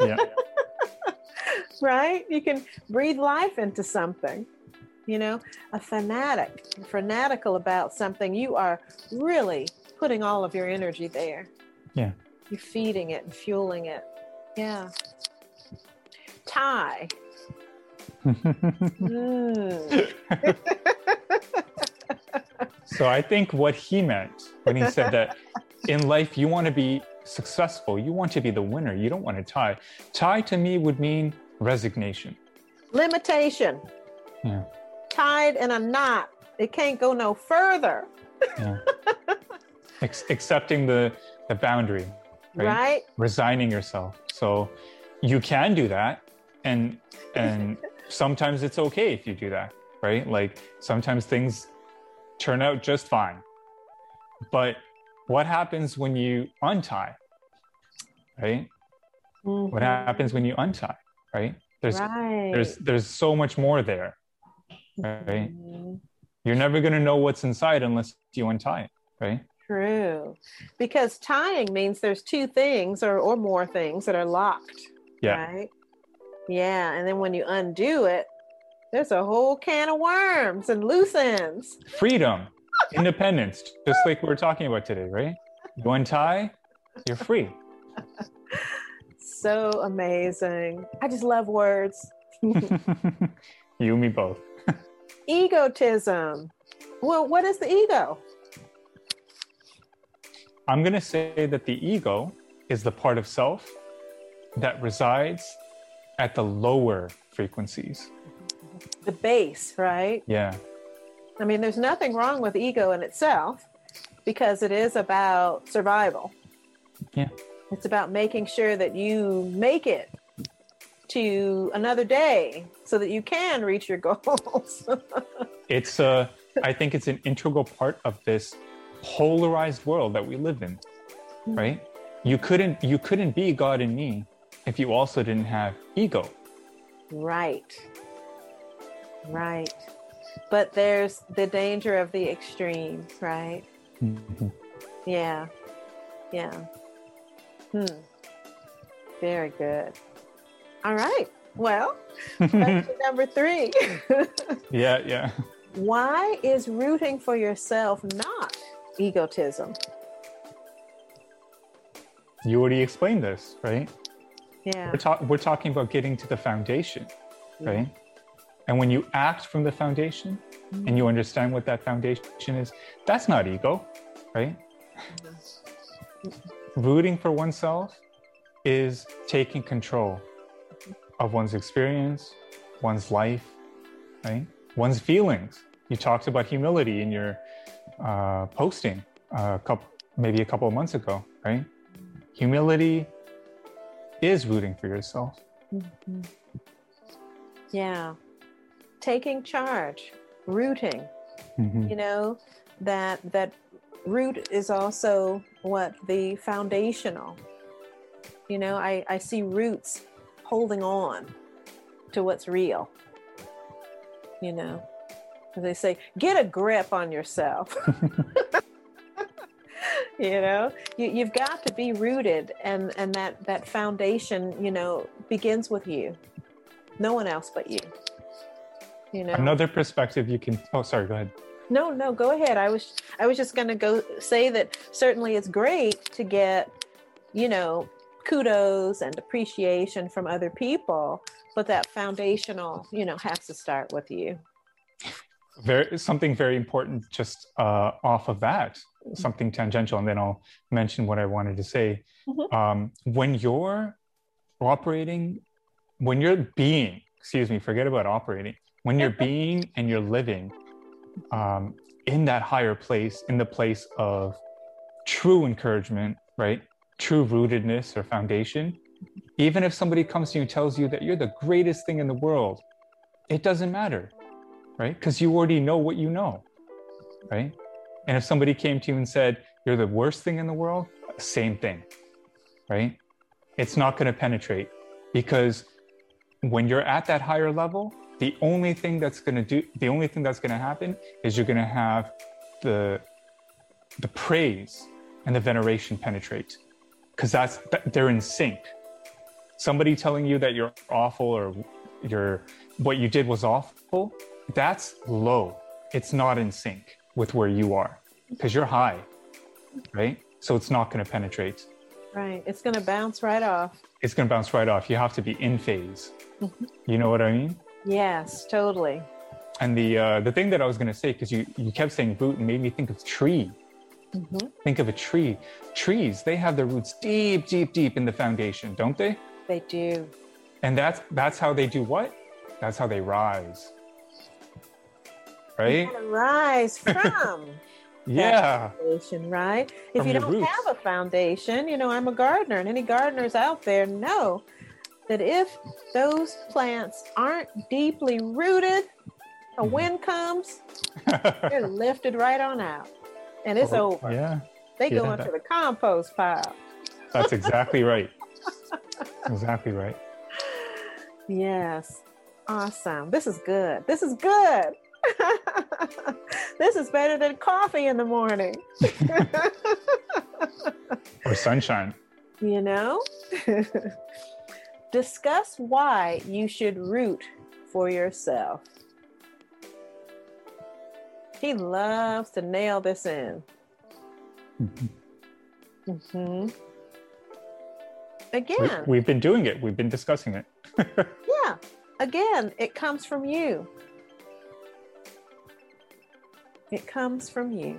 yeah right? You can breathe life into something. You know, a fanatic, fanatical about something, you are really putting all of your energy there. Yeah. You're feeding it and fueling it. Yeah. Tie. Mm. So I think what he meant when he said that in life you want to be successful, you want to be the winner, you don't want to tie. Tie to me would mean resignation. Limitation. Yeah. Tied in a knot. It can't go no further. Yeah. Ex- accepting the the boundary, right? Right? Resigning yourself. So you can do that and and sometimes it's okay if you do that, right? Like sometimes things turn out just fine. But what happens when you untie? Right? what happens when you untie right there's right. there's there's so much more there right Mhm. you're never going to know what's inside unless you untie it right True. Because tying means there's two things or, or more things that are locked. yeah Right? Yeah. And then when you undo it, there's a whole can of worms and loose ends. freedom independence just like we were talking about today right you untie you're free So amazing. I just love words. you me both Egotism. Well, what is the ego? i'm going to say that the ego is the part of self that resides at the lower frequencies The base, right? yeah I mean, there's nothing wrong with ego in itself because it is about survival. Yeah. It's about making sure that you make it to another day so that you can reach your goals. it's uh i think it's an integral part of this polarized world that we live in right you couldn't you couldn't be god and me if you also didn't have ego right. Right. But there's the danger of the extreme, right? Yeah. Yeah. Hmm. Very good. All right. Well, question number three. yeah yeah Why is rooting for yourself not egotism? you already explained this right Yeah. we're, we're talking about getting to the foundation right and when you act from the foundation and you understand what that foundation is that's not ego right rooting for oneself is taking control of one's experience, one's life, right? One's feelings. You talked about humility in your uh, posting a couple, maybe a couple of months ago, right? Humility is rooting for yourself. Mhm. Yeah. taking charge, rooting. Mhm. You know that that root is also what the foundational. You know, I I see roots holding on to what's real. You know, they say, get a grip on yourself. you know you, you've got to be rooted and and that that foundation you know begins with you no one else but you you know Another perspective you can. Oh, sorry. Go ahead. no no go ahead i was i was just going to go say that certainly it's great to get you know kudos and appreciation from other people but that foundational you know has to start with you very something very important just uh, off of that something tangential and then i'll mention what i wanted to say Mhm. um, when you're operating when you're being excuse me forget about operating when you're being and you're living um, in that higher place in the place of true encouragement right true rootedness or foundation even if somebody comes to you and tells you that you're the greatest thing in the world it doesn't matter right? Because you already know what you know, right? And if somebody came to you and said, you're the worst thing in the world, same thing, right? It's not going to penetrate because when you're at that higher level, the only thing that's going to do, the only thing that's going to happen is you're going to have the, the praise and the veneration penetrate because that's, they're in sync. Somebody telling you that you're awful or you're, what you did was awful, that's low. It's not in sync with where you are because you're high, right? So it's not going to penetrate. right it's going to bounce right off It's going to bounce right off. You have to be in phase. Mhm. You know what I mean? yes totally And the uh, the thing that I was going to say because you you kept saying root and made me think of tree. Mhm. Think of a tree. Trees they have their roots deep, deep, deep in the foundation, don't they? they do And that's that's how they do what? That's how they rise. Right? Rise from Yeah. foundation, right? If From you don't roots. have a foundation, you know, I'm a gardener, and any gardeners out there know that if those plants aren't deeply rooted, a Mhm. wind comes, they're lifted right on out, and it's Oh, over. Yeah. They go yeah. into the compost pile. That's exactly right. exactly right. Yes, awesome. This is good. This is good. this is better than coffee in the morning. Or sunshine. you know? Discuss why you should root for yourself. He loves to nail this in. hmm We, Again, we've been doing it. We've been discussing it. yeah, again, it comes from you. It comes from you.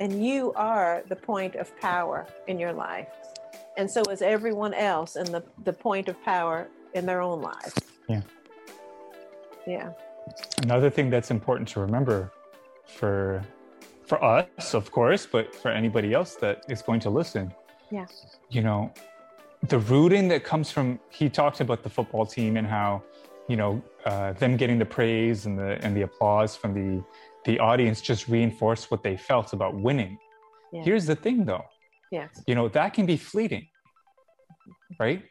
And you are the point of power in your life. And so is everyone else in the, the point of power in their own lives. Yeah. Yeah. Another thing that's important to remember for for us, of course, but for anybody else that is going to listen. Yeah. You know, the rooting that comes from he talked about the football team and how, you know, uh, them getting the praise and the and the applause from the the audience just reinforced what they felt about winning. Yeah. Here's the thing though, Yes. you know, that can be fleeting. Right?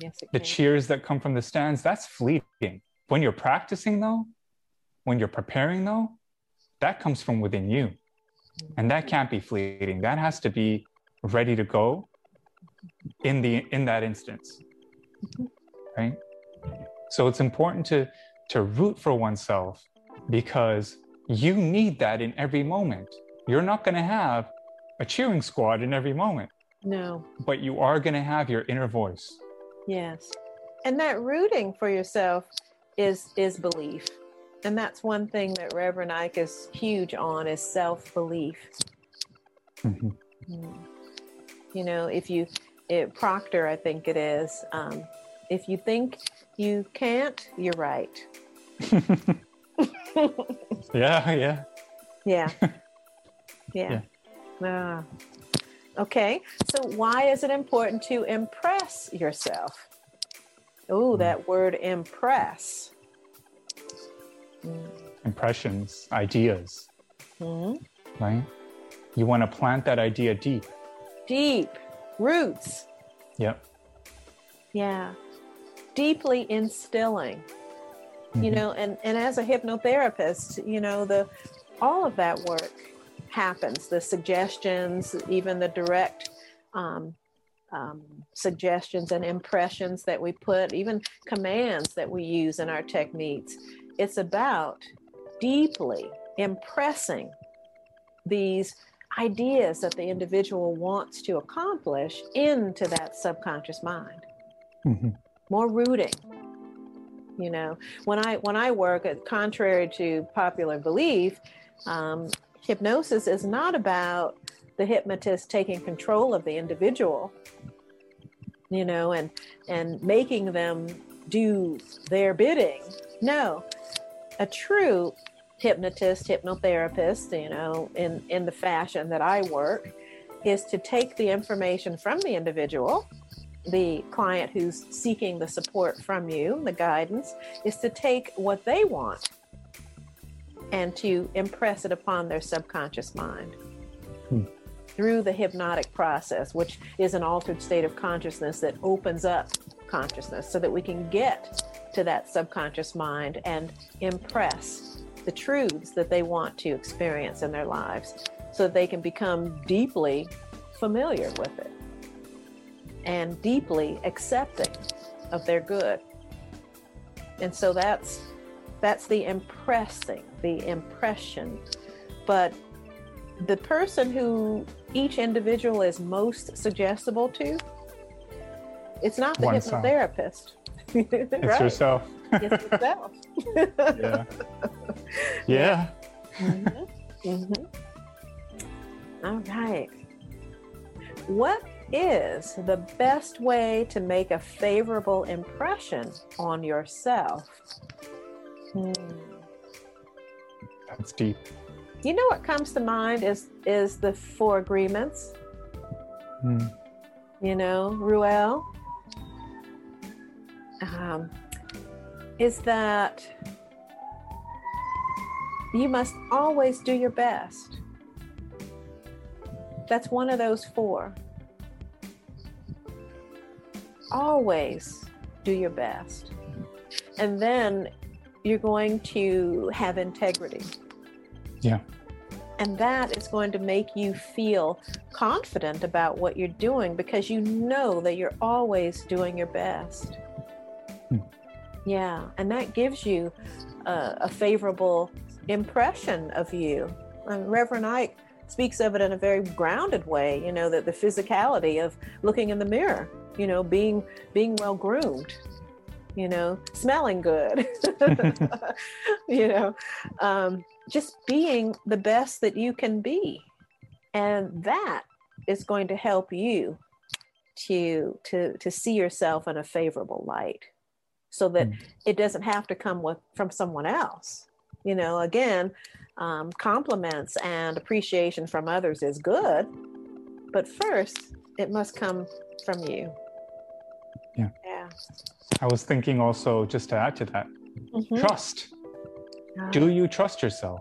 Yes. It the can. cheers that come from the stands that's fleeting when you're practicing though when you're preparing though that comes from within you and that can't be fleeting that has to be ready to go in the in that instance right so it's important to to root for oneself because you need that in every moment you're not going to have a cheering squad in every moment No. but you are going to have your inner voice Yes. And that rooting for yourself is is belief. And that's one thing that Reverend Ike is huge on is self-belief. Mhm. Mm. You know, if you it, Proctor, I think it is. Um, if you think you can't, you're right. yeah, yeah. Yeah. Yeah. Ah. Okay. So why is it important to impress yourself? Oh, that word impress. mm. impressions, ideas, mm-hmm. right? You want to plant that idea deep. Deep roots. Yep. Yeah. Deeply instilling. Mm-hmm. You know, and, and as a hypnotherapist, you know, the all of that work happens. The suggestions, even the direct um, um, suggestions and impressions that we put, even commands that we use in our techniques. It's about deeply impressing these ideas that the individual wants to accomplish into that subconscious mind. Mm-hmm. More rooting. You know, when I when I work, contrary to popular belief, um, hypnosis is not about the hypnotist taking control of the individual you know, and and making them do their bidding. No, a true hypnotist, hypnotherapist, you know, in in the fashion that I work, is to take the information from the individual, the client who's seeking the support from you, the guidance, is to take what they want and to impress it upon their subconscious mind. Hmm through the hypnotic process, which is an altered state of consciousness that opens up consciousness so that we can get to that subconscious mind and impress the truths that they want to experience in their lives so that they can become deeply familiar with it and deeply accepting of their good. And so that's that's the impressing, the impression. But the person who each individual is most suggestible to, it's not the hypnotherapist. it's right. yourself. it's yourself. yeah. Yeah. Mm-hmm. Mm-hmm. All right. What is the best way to make a favorable impression on yourself? Hmm. That's deep. You know what comes to mind is is the four agreements. Hmm. You know, Ruel. Um, is that you must always do your best. That's one of those four. Always do your best. And then you're going to have integrity. Yeah. And that is going to make you feel confident about what you're doing because you know that you're always doing your best. Hmm. Yeah. And that gives you a, a favorable impression of you. And Reverend Ike speaks of it in a very grounded way, you know, that the physicality of looking in the mirror, you know, being being well groomed, you know, smelling good, you know, um, just being the best that you can be. And that is going to help you to to to see yourself in a favorable light so that mm. it doesn't have to come with from someone else you know again um, compliments and appreciation from others is good but first it must come from you yeah yeah i was thinking also just to add to that mm-hmm. trust do you trust yourself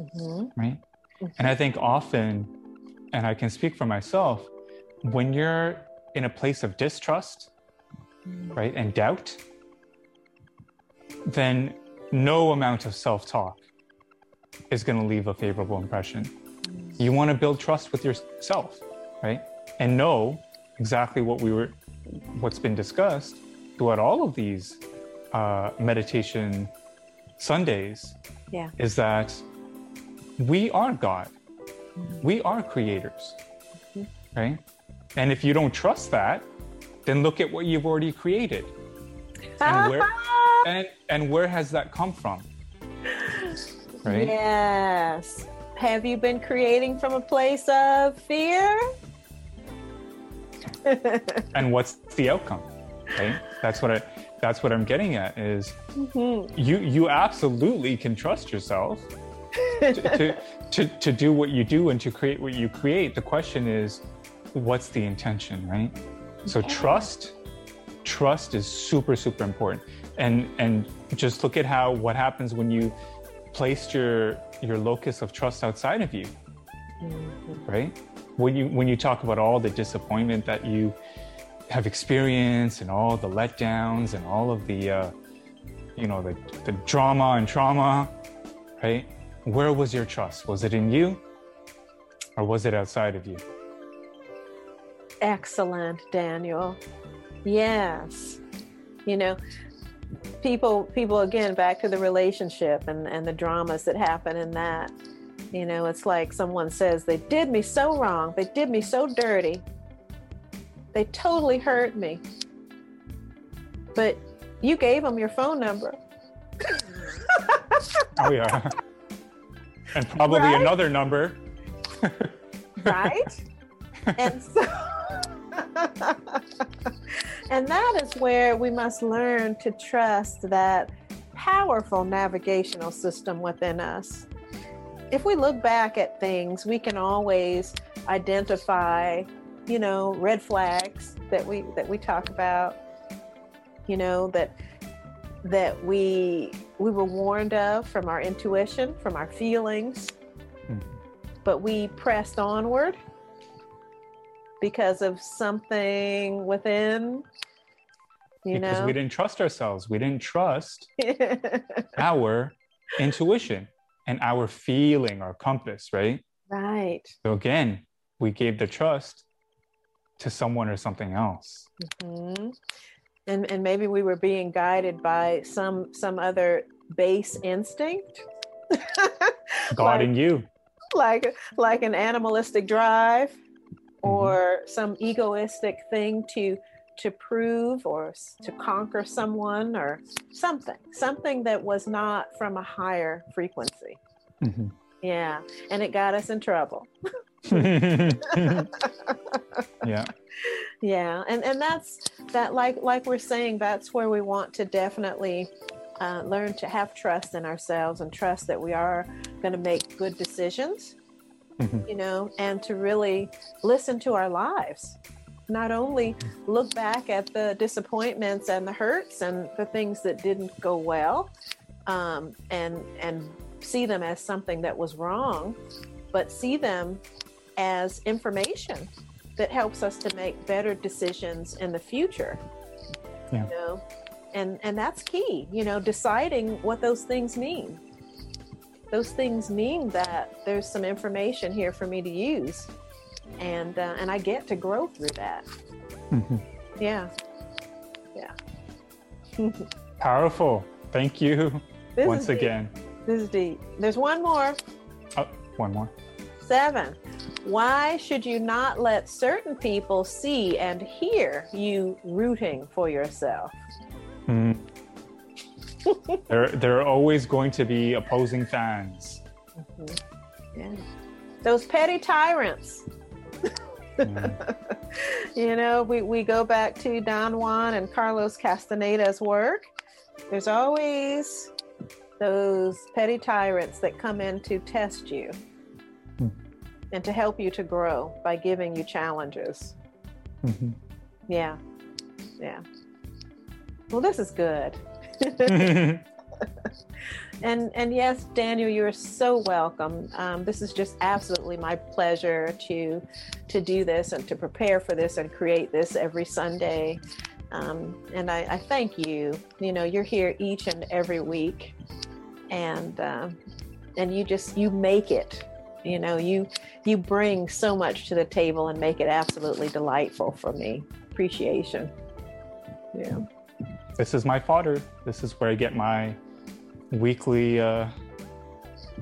mm-hmm. right mm-hmm. and i think often and i can speak for myself when you're in a place of distrust mm. right and doubt then no amount of self-talk is going to leave a favorable impression mm. you want to build trust with yourself right and know exactly what we were what's been discussed throughout all of these uh, meditation Sundays yeah. is that we are God. Mm-hmm. We are creators. Mm-hmm. Right? And if you don't trust that, then look at what you've already created. And where, and, and where has that come from? Right? Yes. Have you been creating from a place of fear? And what's the outcome? Right? That's what I that's what I'm getting at is mm-hmm. you you absolutely can trust yourself to, to, to, to do what you do and to create what you create. The question is, what's the intention, right? So trust, trust is super super important and and just look at how what happens when you placed your your locus of trust outside of you mm-hmm. right when you when you talk about all the disappointment that you have experienced and all the letdowns and all of the uh, you know the, the drama and trauma right? Where was your trust? Was it in you or was it outside of you? Excellent daniel. Yes. You know people people again back to the relationship and and the dramas that happen in that you know it's like someone says they did me so wrong. They did me so dirty. They totally hurt me. But you gave them your phone number. Oh yeah and probably right? another number. Right? And so and that is where we must learn to trust that powerful navigational system within us. If we look back at things, we can always identify, you know, red flags that we that we talk about, you know, that that we we were warned of from our intuition, from our feelings, mm-hmm. but we pressed onward because of something within you know. because know we didn't trust ourselves we didn't trust our intuition and our feeling our compass right? Right. So again we gave the trust to someone or something else. Mm-hmm. and and maybe we were being guided by some some other base instinct. Guarding like, you. like like an animalistic drive mm-hmm. or some egoistic thing to to prove or to conquer someone or something something that was not from a higher frequency mm-hmm. yeah and it got us in trouble yeah yeah and and that's that like like we're saying that's where we want to definitely uh, learn to have trust in ourselves and trust that we are going to make good decisions mm-hmm. you know, and to really listen to our lives. Not only look back at the disappointments and the hurts and the things that didn't go well, um, and and see them as something that was wrong, but see them as information that helps us to make better decisions in the future. Yeah. You know, and and that's key. You know, deciding what those things mean those things mean that there's some information here for me to use and uh, and i get to grow through that. Mm-hmm. yeah. Yeah. Powerful. Thank you this once again. This is deep. There's one more. Oh one more. Seven. Why should you not let certain people see and hear you rooting for yourself? Mm there, there are always going to be opposing fans. Mm-hmm. Yeah. Those petty tyrants. Mm. you know, we, we go back to Don Juan and Carlos Castaneda's work. There's always those petty tyrants that come in to test you mm. and to help you to grow by giving you challenges. Mm-hmm. Yeah. Yeah. Well, this is good. and and yes, Daniel, you're so welcome. Um, this is just absolutely my pleasure to to do this and to prepare for this and create this every Sunday. Um, and I, I, thank you. You know, you're here each and every week, and uh, and you just you make it. You know, you you bring so much to the table and make it absolutely delightful for me. Appreciation. Yeah this is my fodder. This is where I get my weekly uh,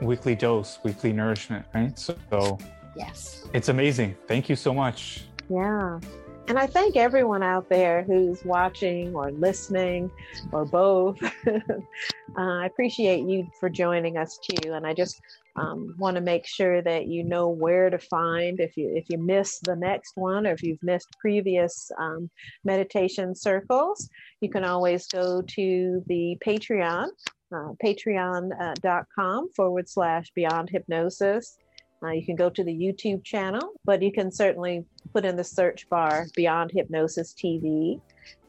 weekly dose, weekly nourishment, right? So, yes, it's amazing. Thank you so much. Yeah. And I thank everyone out there who's watching or listening or both. uh, I appreciate you for joining us too. And I just um, want to make sure that you know where to find if you if you miss the next one or if you've missed previous um, meditation circles. You can always go to the Patreon, uh, patreon.com forward slash beyond hypnosis. Uh, you can go to the YouTube channel, but you can certainly put in the search bar Beyond Hypnosis TV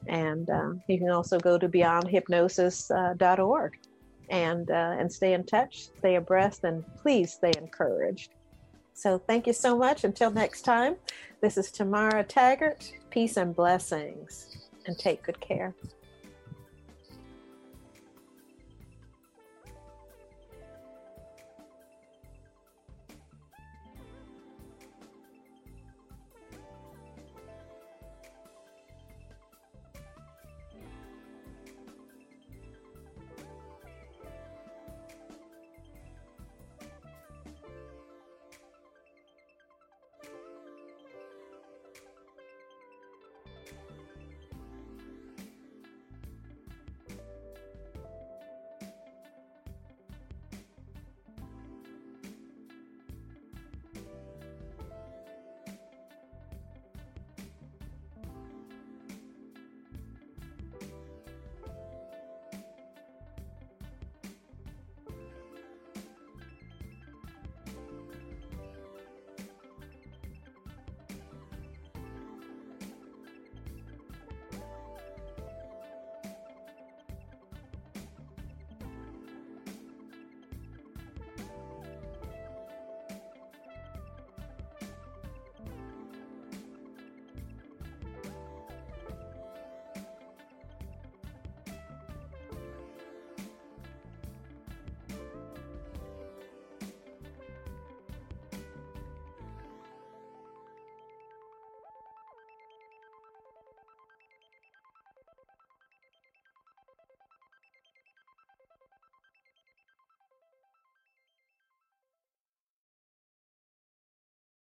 And uh, you can also go to beyondhypnosis.org uh, and, uh, and stay in touch, stay abreast, and please stay encouraged. So thank you so much. Until next time, this is Tamara Taggart. Peace and blessings, and take good care.